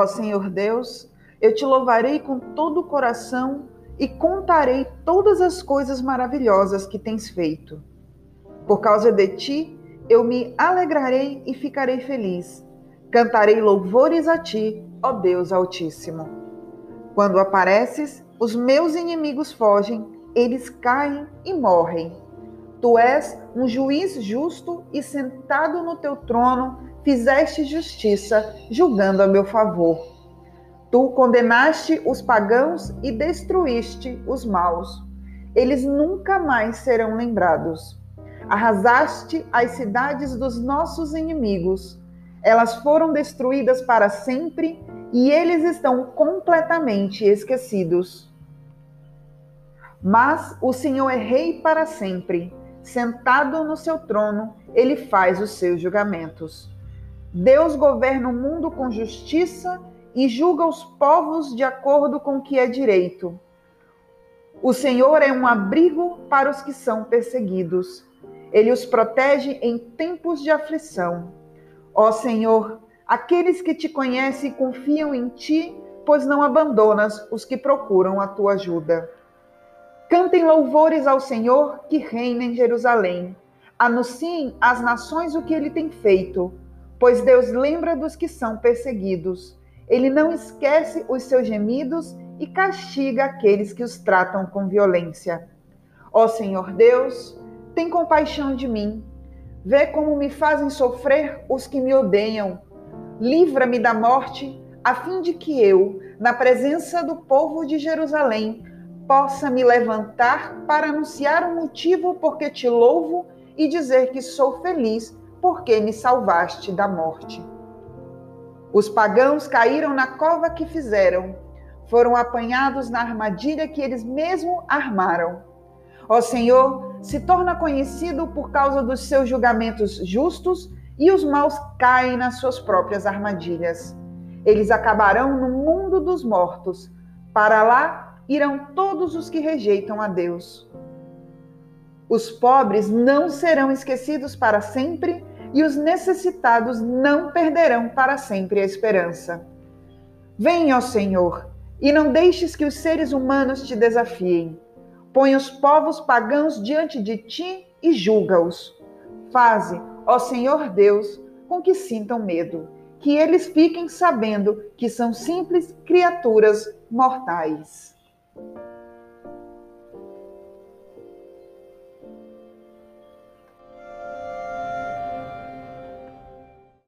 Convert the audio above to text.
Ó Senhor Deus, eu te louvarei com todo o coração e contarei todas as coisas maravilhosas que tens feito. Por causa de ti, eu me alegrarei e ficarei feliz. Cantarei louvores a ti, ó Deus Altíssimo. Quando apareces, os meus inimigos fogem, eles caem e morrem. Tu és um juiz justo e sentado no teu trono, fizeste justiça, julgando a meu favor. Tu condenaste os pagãos e destruíste os maus. Eles nunca mais serão lembrados. Arrasaste as cidades dos nossos inimigos. Elas foram destruídas para sempre e eles estão completamente esquecidos. Mas o Senhor é rei para sempre. Sentado no seu trono, ele faz os seus julgamentos. Deus governa o mundo com justiça e julga os povos de acordo com o que é direito. O Senhor é um abrigo para os que são perseguidos. Ele os protege em tempos de aflição. Ó Senhor, aqueles que te conhecem confiam em ti, pois não abandonas os que procuram a tua ajuda. Cantem louvores ao Senhor que reina em Jerusalém. Anunciem às nações o que ele tem feito, pois Deus lembra dos que são perseguidos. Ele não esquece os seus gemidos e castiga aqueles que os tratam com violência. Ó Senhor Deus, tem compaixão de mim. Vê como me fazem sofrer os que me odeiam. Livra-me da morte, a fim de que eu, na presença do povo de Jerusalém, possa me levantar para anunciar o motivo porque te louvo e dizer que sou feliz porque me salvaste da morte. Os pagãos caíram na cova que fizeram, foram apanhados na armadilha que eles mesmos armaram. Ó Senhor, se torna conhecido por causa dos seus julgamentos justos e os maus caem nas suas próprias armadilhas. Eles acabarão no mundo dos mortos. Para lá irão todos os que rejeitam a Deus. Os pobres não serão esquecidos para sempre e os necessitados não perderão para sempre a esperança. Venha, ó Senhor, e não deixes que os seres humanos te desafiem. Põe os povos pagãos diante de ti e julga-os. Faze, ó Senhor Deus, com que sintam medo, que eles fiquem sabendo que são simples criaturas mortais.